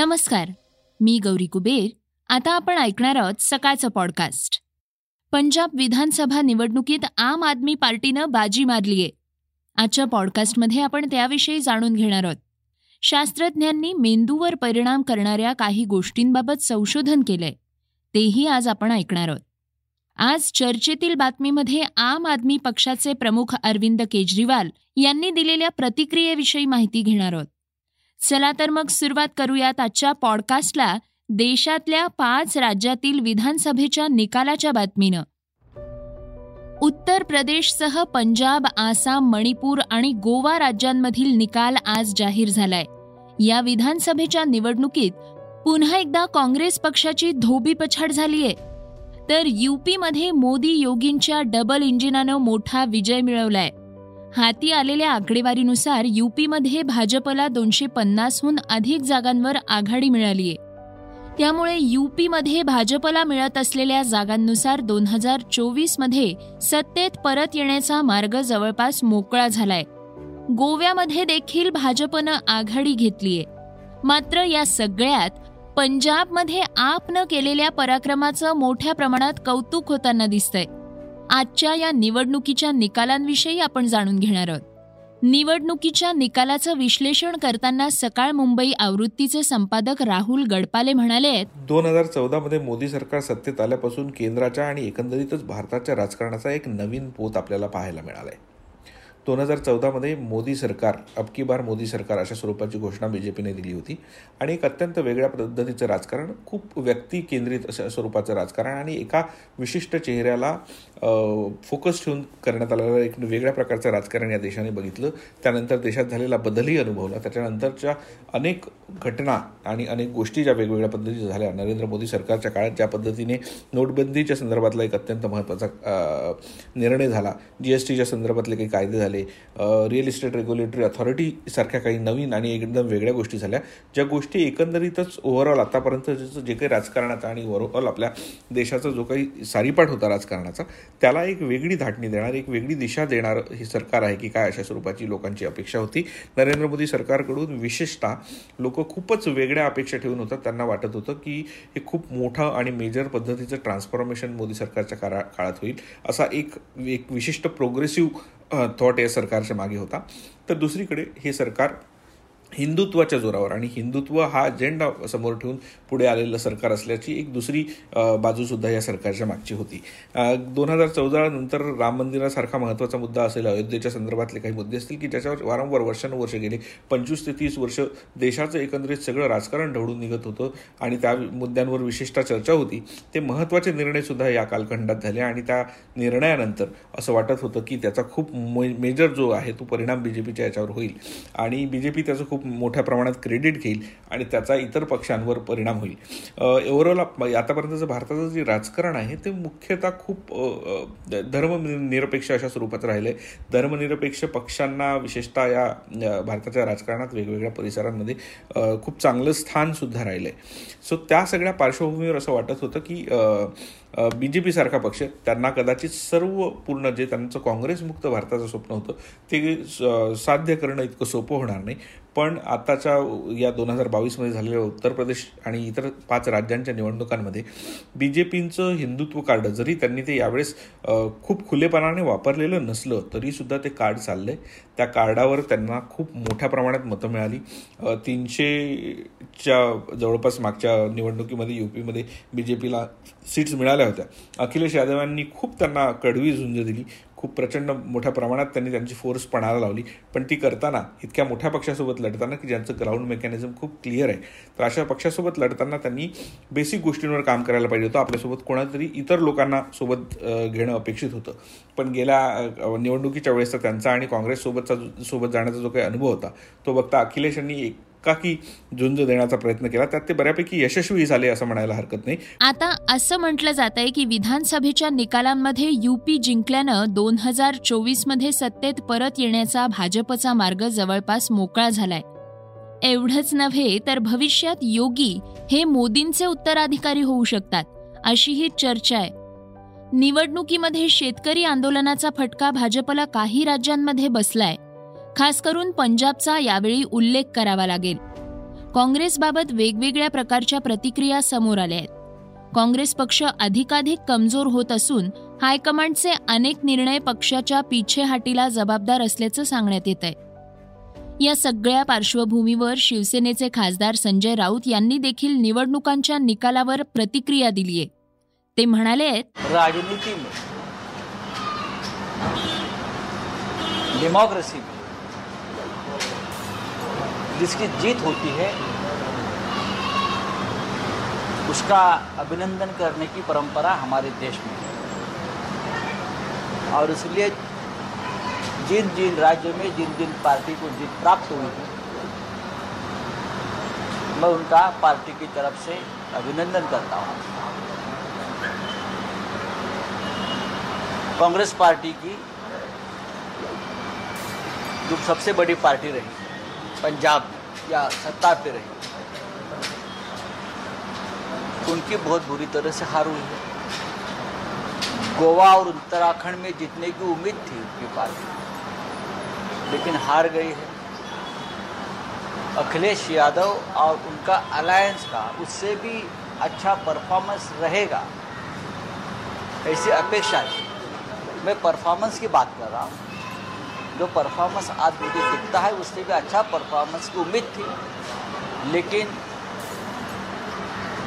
नमस्कार मी गौरी कुबेर. आता आपण ऐकणार आहोत सकाळचं पॉडकास्ट पंजाब विधानसभा निवडणुकीत आम आदमी पार्टीनं बाजी मारलीये आजच्या पॉडकास्टमध्ये आपण त्याविषयी जाणून घेणार आहोत. शास्त्रज्ञांनी मेंदूवर परिणाम करणाऱ्या काही गोष्टींबाबत संशोधन केलंय. तेही आज आपण ऐकणार आहोत. आज चर्चेतील बातमीमध्ये आम आदमी पक्षाचे प्रमुख अरविंद केजरीवाल यांनी दिलेल्या प्रतिक्रियेविषयी माहिती घेणार आहोत. चला तर मग सुरुवात करूयात आजच्या पॉडकास्टला देशातल्या पाच राज्यातील विधानसभेच्या निकालाच्या बातमीनं. उत्तर प्रदेशसह पंजाब आसाम मणिपूर आणि गोवा राज्यांमधील निकाल आज जाहीर झालाय. या विधानसभेच्या निवडणुकीत पुन्हा एकदा काँग्रेस पक्षाची धोबीपछाड झालीय. तर युपीमध्ये मोदी योगींच्या डबल इंजिनानं मोठा विजय मिळवलाय. हाती आलेल्या आकडेवारीनुसार युपीमध्ये भाजपला दोनशे पन्नासहून अधिक जागांवर आघाडी मिळालीय त्यामुळे युपीमध्ये भाजपला मिळत असलेल्या जागांनुसार दोन हजार चोवीसमध्ये सत्तेत परत येण्याचा मार्ग जवळपास मोकळा झालाय. गोव्यामध्ये देखील भाजपनं आघाडी घेतलीय मात्र या सगळ्यात पंजाबमध्ये आपनं केलेल्या पराक्रमाचं मोठ्या प्रमाणात कौतुक होताना दिसतंय. आजच्या या निवडणुकीच्या निकालांविषयी आपण जाणून घेणार आहोत. निवडणुकीच्या निकालाचं विश्लेषण करताना सकाळ मुंबई आवृत्तीचे संपादक राहुल गडपाले म्हणाले आहेत दोन हजार चौदा मध्ये मोदी सरकार सत्तेत आल्यापासून केंद्राच्या आणि एकंदरीतच भारताच्या राजकारणाचा एक नवीन पोत आपल्याला पाहायला मिळालाय. दोन हजार चौदामध्ये मोदी सरकार अबकी बार मोदी सरकार अशा स्वरूपाची घोषणा बी जे पीने दिली होती. आणि एक अत्यंत वेगळ्या पद्धतीचं राजकारण खूप व्यक्ती केंद्रित अशा स्वरूपाचं राजकारण आणि एका विशिष्ट चेहऱ्याला फोकस ठेवून करण्यात आलेलं एक वेगळ्या प्रकारचं राजकारण या देशाने बघितलं. त्यानंतर देशात झालेला बदलही अनुभवला. त्याच्यानंतरच्या अनेक घटना आणि अनेक गोष्टी ज्या वेगवेगळ्या पद्धतीच्या झाल्या नरेंद्र मोदी सरकारच्या काळात ज्या पद्धतीने नोटबंदीच्या संदर्भातला एक अत्यंत महत्त्वाचा निर्णय झाला. जी एस टीच्या संदर्भातले काही कायदे झाले रिअल इस्टेट रेग्युलेटरी अथॉरिटी सारख्या काही नवीन आणि एकदम वेगळ्या गोष्टी झाल्या. ज्या गोष्टी एकंदरीतच ओव्हरऑल आतापर्यंत जे काही राजकारणाचा आणि ओव्हरऑल आपल्या देशाचा जो काही सारीपाठ होता राजकारणाचा त्याला एक वेगळी धाटणी देणार एक वेगळी दिशा देणार हे सरकार आहे की काय अशा स्वरूपाची लोकांची अपेक्षा होती. नरेंद्र मोदी सरकारकडून विशेषतः लोक खूपच वेगळ्या अपेक्षा ठेवून होतात. त्यांना वाटत होतं की हे खूप मोठं आणि मेजर पद्धतीचं ट्रान्सफॉर्मेशन मोदी सरकारच्या काळात होईल. असा एक एक विशिष्ट प्रोग्रेसिव्ह थॉट या सरकारच्या मागे होता. तर दुसरीकडे हे सरकार हिंदुत्वाच्या जोरावर. आणि हिंदुत्व हा अजेंडा समोर ठेवून पुढे आलेलं सरकार असल्याची एक दुसरी बाजूसुद्धा या सरकारच्या मागची होती. दोन हजार चौदा नंतर राम मंदिरासारखा महत्त्वाचा मुद्दा असेल अयोध्येच्या संदर्भातले काही मुद्दे असतील की ज्याच्यावर वारंवार वर्षानुवर्ष गेले पंचवीस ते तीस वर्ष देशाचं एकंदरीत सगळं राजकारण ढवळून निघत होतं आणि त्या मुद्द्यांवर विशेषतः चर्चा होती. ते महत्त्वाचे निर्णयसुद्धा या कालखंडात झाले आणि त्या निर्णयानंतर असं वाटत होतं की त्याचा खूप मेजर जो आहे तो परिणाम बी जे पीच्या याच्यावर होईल. आणि बी जे पी त्याचं खूप खूप मोठ्या प्रमाणात क्रेडिट घेईल आणि त्याचा इतर पक्षांवर परिणाम होईल. ओव्हरऑल आतापर्यंतचं भारताचं जे राजकारण आहे ते मुख्यतः खूप धर्मनिरपेक्ष अशा स्वरूपात राहिलं आहे धर्मनिरपेक्ष पक्षांना विशेषतः या भारताच्या राजकारणात वेगवेगळ्या परिसरांमध्ये खूप चांगलं स्थानसुद्धा राहिलं आहे सो त्या सगळ्या पार्श्वभूमीवर असं वाटत होतं की बी जे पी सारखा पक्ष त्यांना कदाचित सर्व पूर्ण जे त्यांचं काँग्रेसमुक्त भारताचं स्वप्न होतं ते साध्य करणं इतकं सोपं होणार नाही. पण आताच्या या दोन हजार बावीसमध्ये झालेल्या उत्तर प्रदेश आणि इतर पाच राज्यांच्या निवडणुकांमध्ये बी जे पींचं हिंदुत्व कार्ड जरी त्यांनी ते यावेळेस खूप खुलेपणाने वापरलेलं नसलं तरीसुद्धा ते कार्ड चाललं आहे त्या कार्डावर त्यांना खूप मोठ्या प्रमाणात मतं मिळाली. तीनशेच्या जवळपास मागच्या निवडणुकीमध्ये यू पीमध्ये बी जे पीला सीट्स मिळाल्या होत्या. अखिलेश यादवांनी खूप त्यांना कडवी झुंज दिली. खूप प्रचंड मोठ्या प्रमाणात त्यांनी त्यांची फोर्स पणाला लावली. पण ती करताना इतक्या मोठ्या पक्षासोबत लढताना की ज्यांचं ग्राउंड मेकॅनिझम खूप क्लिअर आहे. तर अशा पक्षासोबत लढताना त्यांनी बेसिक गोष्टींवर काम करायला पाहिजे होतं. आपल्यासोबत कोणातरी इतर लोकांना सोबत घेणं अपेक्षित होतं. पण गेल्या निवडणुकीच्या वेळेसचा त्यांचा आणि काँग्रेससोबतचा सोबत जाण्याचा जो काही अनुभव होता तो बघता अखिलेश यांनी एक की झुंज देण्याचा प्रयत्न केला. त्यात ते बऱ्यापैकी यशस्वी झाले असं म्हणायला हरकत नाही. आता असं म्हटलं जात आहे की विधानसभेच्या निकालांमध्ये युपी जिंकल्यानं दोन हजार चोवीसमध्ये सत्तेत परत येण्याचा भाजपचा मार्ग जवळपास मोकळा झालाय. एवढंच नव्हे तर भविष्यात योगी हे मोदींचे उत्तराधिकारी होऊ शकतात अशी ही चर्चा आहे. निवडणुकीमध्ये शेतकरी आंदोलनाचा फटका भाजपला काही राज्यांमध्ये बसलाय. खास करून पंजाबचा यावेळी उल्लेख करावा लागेल. काँग्रेसबाबत वेगवेगळ्या प्रकारच्या प्रतिक्रिया समोर आल्या आहेत. काँग्रेस पक्ष अधिकाधिक कमजोर होत असून हायकमांडचे अनेक निर्णय पक्षाच्या पिछेहाटीला जबाबदार असल्याचं सांगण्यात येत आहे. या सगळ्या पार्श्वभूमीवर शिवसेनेचे खासदार संजय राऊत यांनी देखील निवडणुकांच्या निकालावर प्रतिक्रिया दिलीय ते म्हणाले आहेत डेमोक्रेसी जिसकी जीत होती है, उसका अभिनंदन करने की परंपरा हमारे देश में है। और इसलिए जिन जिन राज्यों में जिन जिन पार्टी को जीत प्राप्त हुई है, मैं उनका पार्टी की तरफ़ से अभिनंदन करता हूँ। कांग्रेस पार्टी की जो सबसे बड़ी पार्टी रही पंजाब या सत्ता पे रही। उनकी बहुत बुरी तरह से हार हुई है। गोवा और उत्तराखंड में जीतने की उम्मीद थी उनकी पार्टी लेकिन हार गई है। अखिलेश यादव और उनका अलायंस का, उससे भी अच्छा परफॉर्मेंस रहेगा। ऐसी अपेक्षा थी मैं परफॉर्मेंस की बात कर रहा हूँ। जो परफॉर्मेंस आज मुझे दिखता है, उससे भी अच्छा परफॉर्मेंस की उम्मीद थी। लेकिन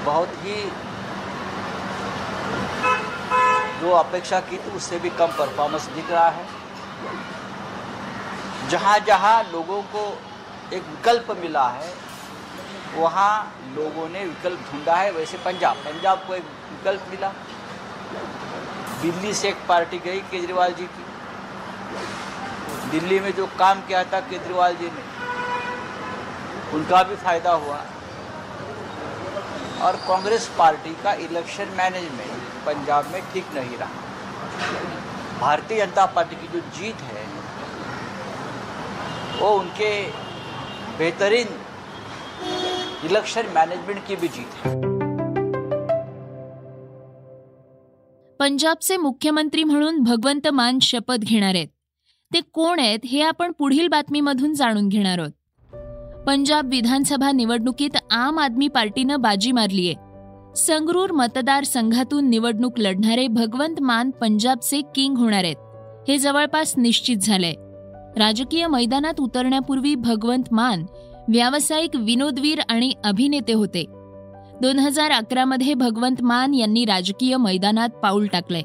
बहुत ही जो अपेक्षा की थी, उससे भी कम परफॉर्मेंस दिख रहा है। जहाँ जहाँ लोगों को एक विकल्प मिला है, वहाँ लोगों ने विकल्प ढूंढा है। वैसे पंजाब पंजाब को एक विकल्प मिला। दिल्ली से एक पार्टी गई केजरीवाल जी की। दिल्ली में जो काम किया था केजरीवाल जी ने, उनका भी फ़ायदा हुआ। और कांग्रेस पार्टी का इलेक्शन मैनेजमेंट पंजाब में ठीक नहीं रहा। भारतीय जनता पार्टी की जो जीत है, वो उनके बेहतरीन इलेक्शन मैनेजमेंट की भी जीत है। पंजाबचे मुख्यमंत्री म्हणून भगवंत मान शपथ घेणार आहेत ते कोण आहेत हे आपण पुढील बातमीमधून जाणून घेणार आहोत. पंजाब विधानसभा निवडणुकीत आम आदमी पार्टीनं बाजी मारलीये. संगरूर मतदारसंघातून निवडणूक लढणारे भगवंत मान पंजाबचे किंग होणार आहेत. हे जवळपास निश्चित झालंय. राजकीय मैदानात उतरण्यापूर्वी भगवंत मान व्यावसायिक विनोदवीर आणि अभिनेते होते. दोन हजार अकरामध्ये भगवंत मान यांनी राजकीय मैदानात पाऊल टाकलंय.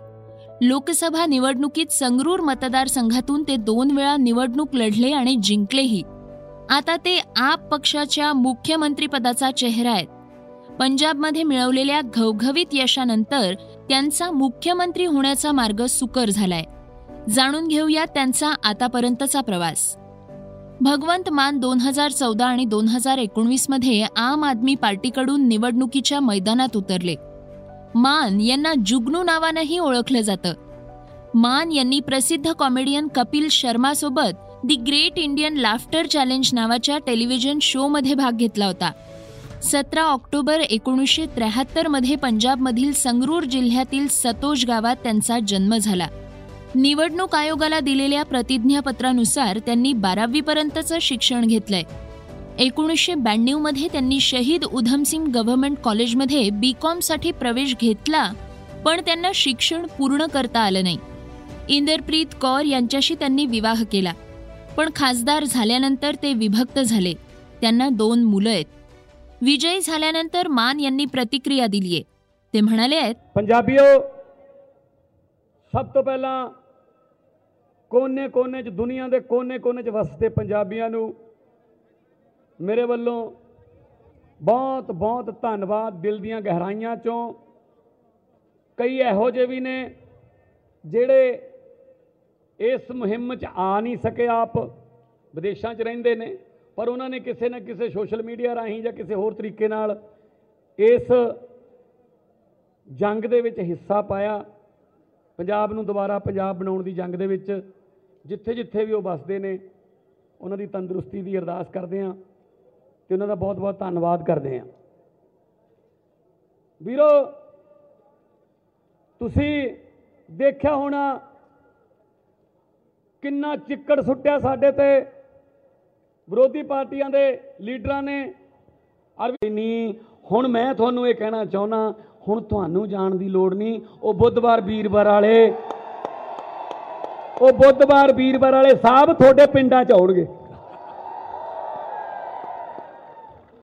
लोकसभा निवडणुकीत संगरूर मतदारसंघातून ते दोन वेळा निवडणूक लढले आणि जिंकलेही. आता ते आप पक्षाच्या मुख्यमंत्रीपदाचा चेहरा आहेत. पंजाबमध्ये मिळवलेल्या घवघवीत यशानंतर त्यांचा मुख्यमंत्री होण्याचा मार्ग सुकर झालाय. जाणून घेऊया त्यांचा आतापर्यंतचा प्रवास. भगवंत मान दोन हजार चौदा आणि दोन हजार एकोणवीसमध्ये आम आदमी पार्टीकडून निवडणुकीच्या मैदानात उतरले. मान यांना जुगनू नावानंही ओळखलं जातं. मान यांनी प्रसिद्ध comedian Kapil शर्मासोबत the great Indian laughter challenge नावाच्या टेलिव्हिजन शोमध्ये भाग घेतला होता. सतरा ऑक्टोबर एकोणीसशे त्र्याहत्तरमध्ये पंजाबमधील संगरूर जिल्ह्यातील सतोज गावात त्यांचा जन्म झाला. निवडणूक आयोगाला दिलेल्या प्रतिज्ञापत्रानुसार त्यांनी बारावीपर्यंतचं शिक्षण घेतलंय. एकोणीसशे ब्याण्णवमध्ये त्यांनी शहीद उधमसिंग गव्हर्नमेंट कॉलेजमध्ये बी कॉमसाठी प्रवेश घेतला पण त्यांना शिक्षण पूर्ण करता आलं नाही इंदरप्रीत कौर यांच्याशी त्यांनी विवाह केला पण खासदार झाल्यानंतर ते विभक्त झाले त्यांना दोन मुलं आहेत विजयी झाल्यानंतर मान यांनी प्रतिक्रिया दिलीय ते म्हणाले आहेत ਪੰਜਾਬੀਓ ਸਭ ਤੋਂ ਪਹਿਲਾਂ ਕੋਨੇ-ਕੋਨੇ 'ਚ ਦੁਨੀਆ ਦੇ ਕੋਨੇ-ਕੋਨੇ 'ਚ ਵਸਦੇ ਪੰਜਾਬੀਆਂ ਨੂੰ ਮੇਰੇ ਵੱਲੋਂ ਬਹੁਤ ਬਹੁਤ ਧੰਨਵਾਦ ਦਿਲ ਦੀਆਂ ਗਹਿਰਾਈਆਂ 'ਚੋਂ। ਕਈ ਇਹੋ ਜਿਹੇ ਵੀ ਨੇ ਜਿਹੜੇ ਇਸ ਮੁਹਿੰਮ 'ਚ ਆ ਨਹੀਂ ਸਕੇ ਆਪ। ਵਿਦੇਸ਼ਾਂ 'ਚ ਰਹਿੰਦੇ ਨੇ, ਪਰ ਉਹਨਾਂ ਨੇ ਕਿਸੇ ਨਾ ਕਿਸੇ ਸੋਸ਼ਲ ਮੀਡੀਆ ਰਾਹੀਂ ਜਾਂ ਕਿਸੇ ਹੋਰ ਤਰੀਕੇ ਨਾਲ ਇਸ ਜੰਗ ਦੇ ਵਿੱਚ ਹਿੱਸਾ ਪਾਇਆ। ਪੰਜਾਬ ਨੂੰ ਦੁਬਾਰਾ ਪੰਜਾਬ ਬਣਾਉਣ ਦੀ ਜੰਗ ਦੇ ਵਿੱਚ ਜਿੱਥੇ ਜਿੱਥੇ ਵੀ ਉਹ ਵੱਸਦੇ ਨੇ, ਉਹਨਾਂ ਦੀ ਤੰਦਰੁਸਤੀ ਦੀ ਅਰਦਾਸ ਕਰਦੇ ਹਾਂ। ਤੇ ਉਹਨਾਂ ਦਾ ਬਹੁਤ ਬਹੁਤ ਧੰਨਵਾਦ ਕਰਦੇ ਹਾਂ। ਵੀਰੋ, ਤੁਸੀਂ ਦੇਖਿਆ ਹੋਣਾ ਕਿੰਨਾ ਚਿੱਕੜ ਸੁੱਟਿਆ ਸਾਡੇ ਤੇ। ਵਿਰੋਧੀ ਪਾਰਟੀਆਂ ਦੇ ਲੀਡਰਾਂ ਨੇ। ਅਰਵਿਨੀ ਹੁਣ ਮੈਂ ਤੁਹਾਨੂੰ ਇਹ ਕਹਿਣਾ ਚਾਹੁੰਦਾ ਹੁਣ ਤੁਹਾਨੂੰ ਜਾਣ ਦੀ ਲੋੜ ਨਹੀਂ। ਉਹ ਬੁੱਧਵਾਰ ਵੀਰਵਾਰ ਵਾਲੇ, ਉਹ ਬੁੱਧਵਾਰ ਵੀਰਵਾਰ ਵਾਲੇ ਸਾਹਿਬ ਤੁਹਾਡੇ ਪਿੰਡਾਂ 'ਚ ਆਉਣਗੇ।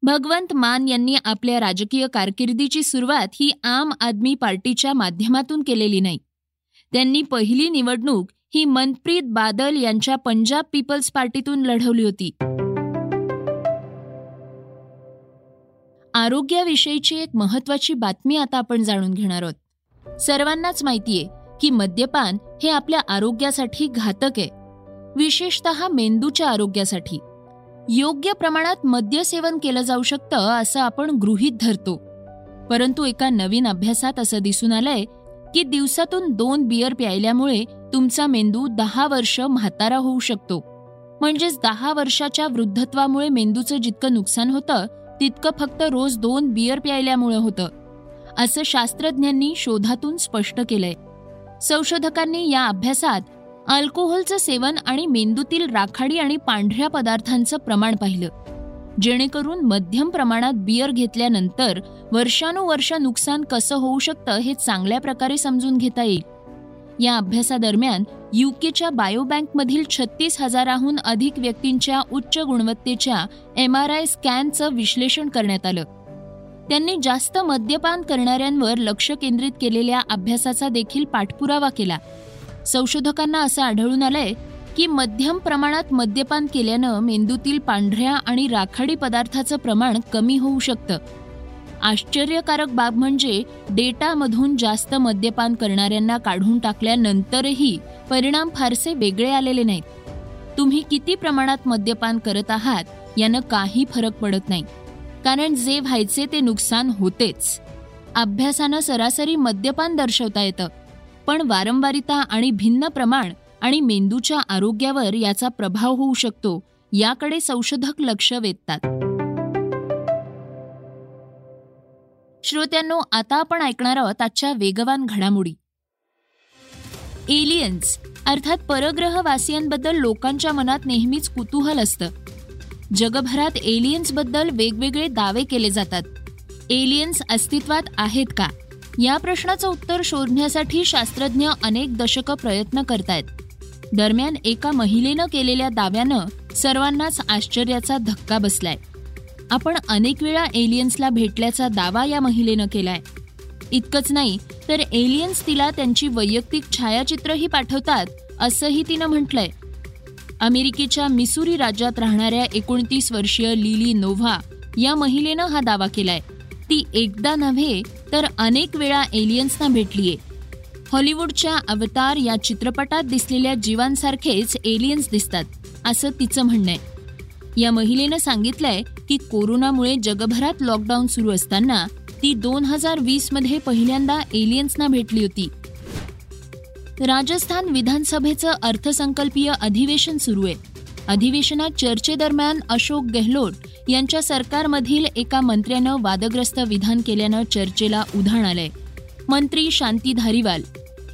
भगवंत मान यांनी आपल्या राजकीय कारकिर्दीची सुरुवात ही आम आदमी पार्टीच्या माध्यमातून केलेली नाही. त्यांनी पहिली निवडणूक ही मनप्रीत बादल यांच्या पंजाब पीपल्स पार्टीतून लढवली होती. आरोग्याविषयीची एक महत्वाची बातमी आता आपण जाणून घेणार आहोत. सर्वांनाच माहितीये की मद्यपान हे आपल्या आरोग्यासाठी घातक आहे. विशेषतः मेंदूच्या आरोग्यासाठी. योग्य प्रमाणात मद्य सेवन केलं जाऊ शकतं असं आपण गृहीत धरतो. परंतु एका नवीन अभ्यासात असं दिसून आलंय की दिवसातून दोन बियर प्यायल्यामुळे तुमचा मेंदू दहा वर्ष म्हातारा होऊ शकतो. म्हणजेच दहा वर्षाच्या वृद्धत्वामुळे मेंदूचं जितकं नुकसान होतं तितकं फक्त रोज दोन बियर प्यायल्यामुळे होतं. असं शास्त्रज्ञांनी शोधातून स्पष्ट केलंय. संशोधकांनी या अभ्यासात अल्कोहोलचं सेवन आणि मेंदूतील राखाडी आणि पांढऱ्या पदार्थांचं प्रमाण पाहिलं. जेणेकरून मध्यम प्रमाणात बियर घेतल्यानंतर वर्षानुवर्ष नुकसान कसं होऊ शकतं हे चांगल्या प्रकारे समजून घेता येईल. या अभ्यासादरम्यान युकेच्या बायोबँकमधील छत्तीस हजाराहून अधिक व्यक्तींच्या उच्च गुणवत्तेच्या एम आर आय स्कॅनचं विश्लेषण करण्यात आलं. त्यांनी जास्त मद्यपान करणाऱ्यांवर लक्ष केंद्रित केलेल्या अभ्यासाचा देखील पाठपुरावा केला. संशोधकांना असं आढळून आलंय की मध्यम प्रमाणात मद्यपान केल्यानं मेंदूतील पांढऱ्या आणि राखाडी पदार्थाचं प्रमाण कमी होऊ शकतं. आश्चर्यकारक बाब म्हणजे डेटामधून जास्त मद्यपान करणाऱ्यांना काढून टाकल्यानंतरही परिणाम फारसे वेगळे आलेले नाहीत. तुम्ही किती प्रमाणात मद्यपान करत आहात यानं काही फरक पडत नाही. कारण जे व्हायचे ते नुकसान होतेच. अभ्यासानं सरासरी मद्यपान दर्शवता येतं. पण वारंवारिता आणि भिन्न प्रमाण आणि मेंदूच्या आरोग्यावर याचा प्रभाव होऊ शकतो याकडे संशोधक लक्ष वेधतात. श्रोत्यांनो आता आपण ऐकणार आहोत आजच्या वेगवान घडामोडी. एलियन्स अर्थात परग्रहवासियांबद्दल लोकांच्या मनात नेहमीच कुतूहल असतं. जगभरात एलियन्सबद्दल वेगवेगळे दावे केले जातात. एलियन्स अस्तित्वात आहेत का? या प्रश्नाचं उत्तर शोधण्यासाठी शास्त्रज्ञ अनेक दशकं प्रयत्न करतायत. दरम्यान एका महिलेनं केलेल्या दाव्यानं सर्वांनाच आश्चर्याचा धक्का बसलाय. आपण अनेक वेळा एलियन्सला भेटल्याचा दावा या महिलेनं केलाय. इतकंच नाही तर एलियन्स तिला त्यांची वैयक्तिक छायाचित्रही पाठवतात असंही तिनं म्हटलंय. अमेरिकेच्या मिसुरी राज्यात राहणाऱ्या एकोणतीस वर्षीय लिली नोव्हा या महिलेनं हा दावा केलाय. ती एकदा नव्हे तर अनेक वेळा एलियन्सना भेटलीये. हॉलिवूडच्या अवतार या चित्रपटात दिसलेल्या जीवांसारखेच एलियन्स दिसतात असं तिचं म्हणणं आहे. या महिलेनं सांगितलंय की कोरोनामुळे जगभरात लॉकडाऊन सुरू असताना ती दोन हजार वीसमध्ये पहिल्यांदा एलियन्सना भेटली होती. राजस्थान विधानसभेचं अर्थसंकल्पीय अधिवेशन सुरू आहे. अधिवेशनात चर्चेदरम्यान अशोक गेहलोत यांच्या सरकारमधील एका मंत्र्यानं वादग्रस्त विधान केल्यानं चर्चेला उधाण आलंय. मंत्री शांती धारीवाल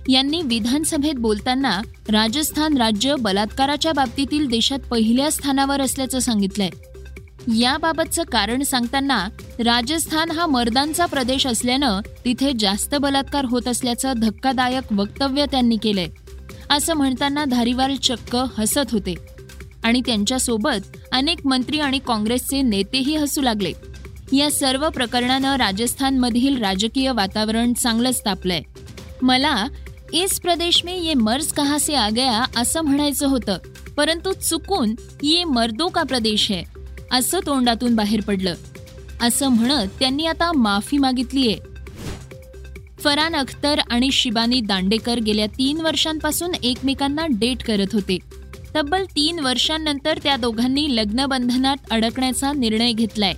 यांनी विधानसभेत बोलताना राजस्थान राज्य बलात्काराच्या बाबतीतील देशात पहिल्या स्थानावर असल्याचं सांगितलंय. याबाबतचं कारण सांगताना राजस्थान हा मर्दांचा प्रदेश असल्यानं तिथे जास्त बलात्कार होत असल्याचं धक्कादायक वक्तव्य त्यांनी केलंय. असं म्हणताना धारीवाल चक्क हसत होते. आणि त्यांच्यासोबत अनेक मंत्री आणि काँग्रेसचे नेतेही हसू लागले. या सर्व प्रकरणानं राजस्थानमधील राजकीय वातावरण चांगलंच तापलंय. मला इस प्रदेश में ये मर्ज कहा से आ गया? असं म्हणायचं होतं. परंतु चुकून ये मर्दो का प्रदेश है असं तोंडातून बाहेर पडलं. असं म्हणत त्यांनी आता माफी मागितलीये फरान अख्तर आणि शिबानी दांडेकर गेल्या तीन वर्षांपासून एकमेकांना डेट करत होते. तब्बल तीन वर्षांनंतर त्या दोघांनी लग्नबंधनात अडकण्याचा निर्णय घेतलाय.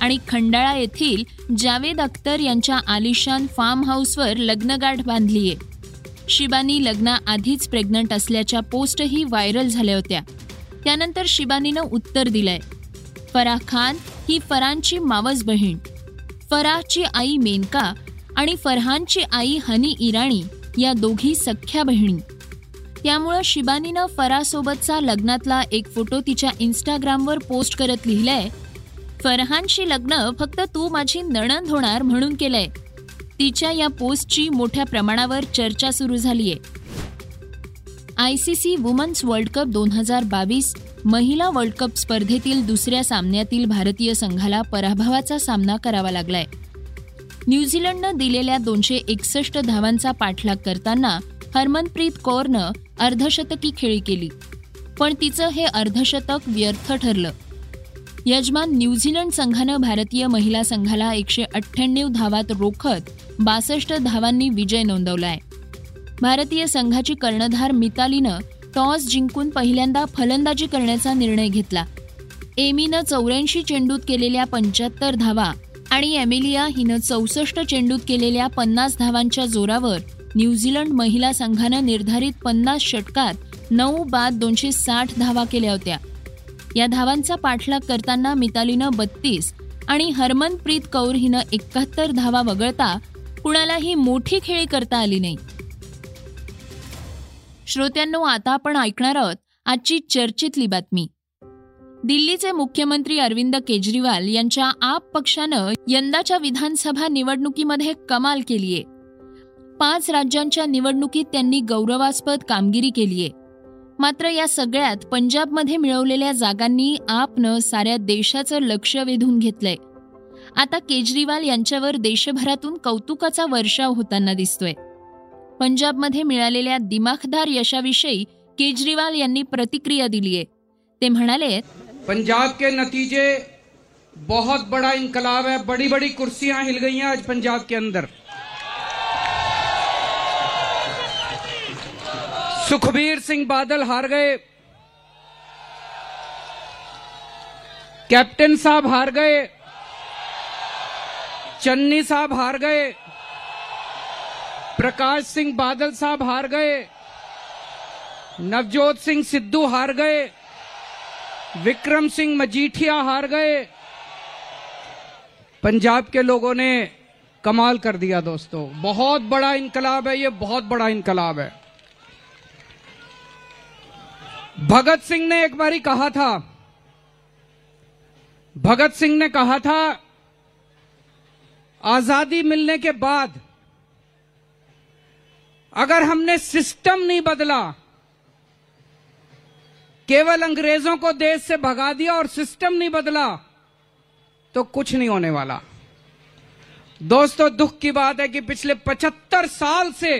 आणि खंडाळा येथील जावेद अख्तर यांच्या आलिशान फार्म हाऊसवर लग्नगाठ बांधलीये. शिबानी लग्नाआधीच प्रेग्नंट असल्याच्या पोस्टही व्हायरल झाल्या होत्या. त्यानंतर शिबानीनं उत्तर दिलंय. फराह खान ही फरानची मावस बहीण. फराहची आई मेनका आणि फरहानची आई हनी इराणी या दोघी सख्या बहिणी. त्यामुळं शिबानीनं फरासोबतचा लग्नातला एक फोटो तिच्या इन्स्टाग्रामवर पोस्ट करत लिहिलंय. फरहानशी लग्न फक्त तू माझी नणंद होणार म्हणून केलंय. तिच्या या पोस्टची मोठ्या प्रमाणावर चर्चा सुरू झालीय. I C C women's world cup दोन हजार बावीस महिला वर्ल्ड कप स्पर्धेतील दुसऱ्या सामन्यातील भारतीय संघाला पराभवाचा सामना करावा लागलाय. न्यूझीलंडनं दिलेल्या दोनशे एकसष्ट धावांचा पाठलाग करताना हरमनप्रीत कौरनं अर्धशतकी खेळी केली पण तिचं हे अर्धशतक व्यर्थ ठरलं. यजमान न्यूझीलंड संघानं भारतीय महिला संघाला एकशे अठ्ठ्याण्णव धावात रोखत बासष्ट धावांनी विजय नोंदवलाय. भारतीय संघाची कर्णधार मितालीनं टॉस जिंकून पहिल्यांदा फलंदाजी करण्याचा निर्णय घेतला. एमीनं चौऱ्याऐंशी चेंडूत केलेल्या पंच्याहत्तर धावा आणि एमिलिया हिनं चौसष्ट चेंडूत केलेल्या पन्नास धावांच्या जोरावर न्यूझीलंड महिला संघानं निर्धारित पन्नास षटकात नऊ बाद दोनशे साठ धावा केल्या होत्या. या धावांचा पाठलाग करताना मितालीनं बत्तीस आणि हरमनप्रीत कौर हिनं एकाहत्तर धावा वगळता कुणालाही मोठी खेळी करता आली नाही. श्रोत्यांनो आता आपण ऐकणार आहोत आजची चर्चेतली बातमी. दिल्लीचे मुख्यमंत्री अरविंद केजरीवाल यांच्या आप पक्षानं यंदाच्या विधानसभा निवडणुकीमध्ये कमाल केलीये. पाच राज्यांच्या निवडणुकीत त्यांनी गौरवास्पद कामगिरी केलीये. मात्र या सगळ्यात पंजाबमध्ये मिळवलेल्या जागांनी आपनं साऱ्या देशाचं लक्ष वेधून घेतलंय. आता केजरीवाल यांच्यावर देशभरातून कौतुकाचा वर्षाव होताना दिसतोय. पंजाबमध्ये मिळालेल्या दिमाखदार यशाविषयी केजरीवाल यांनी प्रतिक्रिया दिलीय. ते म्हणाले पंजाब के नतीजे बहुत बड़ा इनकलाब है बड़ी बड़ी कुर्सियां हिल गई हैं आज पंजाब के अंदर। सुखबीर सिंह बादल हार गए। कैप्टन साहब हार गए। चन्नी साहब हार गए। प्रकाश सिंह बादल साहब हार गए। नवजोत सिंह सिद्धू हार गए। विक्रम सिंह मजीठिया हार गए। पंजाब के लोगों ने कमाल कर दिया दोस्तों। बहुत बड़ा इनकलाब है, ये बहुत बड़ा इनकलाब है। भगत सिंह ने एक बारी कहा था, भगत सिंह ने कहा था, आज़ादी मिलने के बाद अगर हमने सिस्टम नहीं बदला, केवल अंग्रेज़ों को देश से भगा दिया और सिस्टम नहीं बदला तो कुछ नहीं होने वाला। दोस्तों, दुख की बात है कि पिछले 75 साल से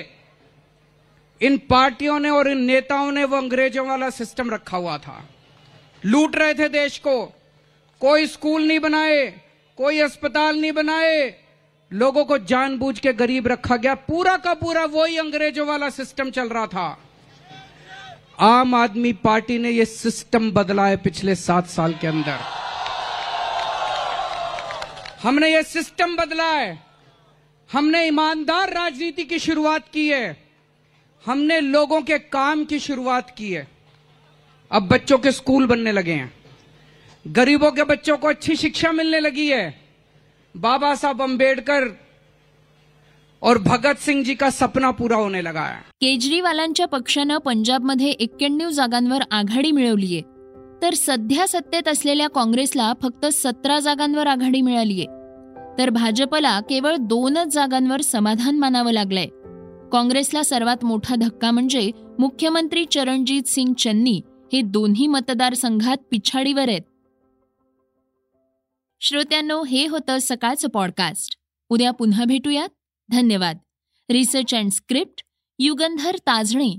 इन पार्टियों ने और इन नेताओं ने वो अंग्रेज़ों वाला सिस्टम रखा हुआ था। लूट रहे थे देश को। कोई स्कूल नहीं बनाए, कोई अस्पताल नहीं बनाए। लोगों को जानबूझ के गरीब रखा गया। पूरा का पूरा वही अंग्रेज़ों वाला सिस्टम चल रहा था। आम आदमी पार्टी ने यह सिस्टम बदला है पिछले सात साल के अंदर। हमने ये सिस्टम बदला है। हमने ईमानदार राजनीति की शुरुआत की है। हमने लोगों के काम की शुरुआत की है। अब बच्चों के स्कूल बनने लगे हैं। गरीबों के बच्चों को अच्छी शिक्षा मिलने लगी है। बाबा साहब अंबेडकर और भगत सिंग जी का सपना पूरा होने लगा है। केजरीवालांच्या पक्षानं पंजाबमध्ये एक्क्याण्णव जागांवर आघाडी मिळवलीये तर सध्या सत्तेत असलेल्या काँग्रेसला फक्त सतरा जागांवर आघाडी मिळालीये तर भाजपला केवळ दोनच जागांवर समाधान मानावं लागलंय. काँग्रेसला सर्वात मोठा धक्का म्हणजे मुख्यमंत्री चरणजीत सिंग चन्नी हे दोन्ही मतदारसंघात पिछाडीवर आहेत. श्रोत्यांनो हे होतं सकाळचं पॉडकास्ट उद्या पुन्हा भेटूयात. धन्यवाद. Research and script Yugandhar Tajane.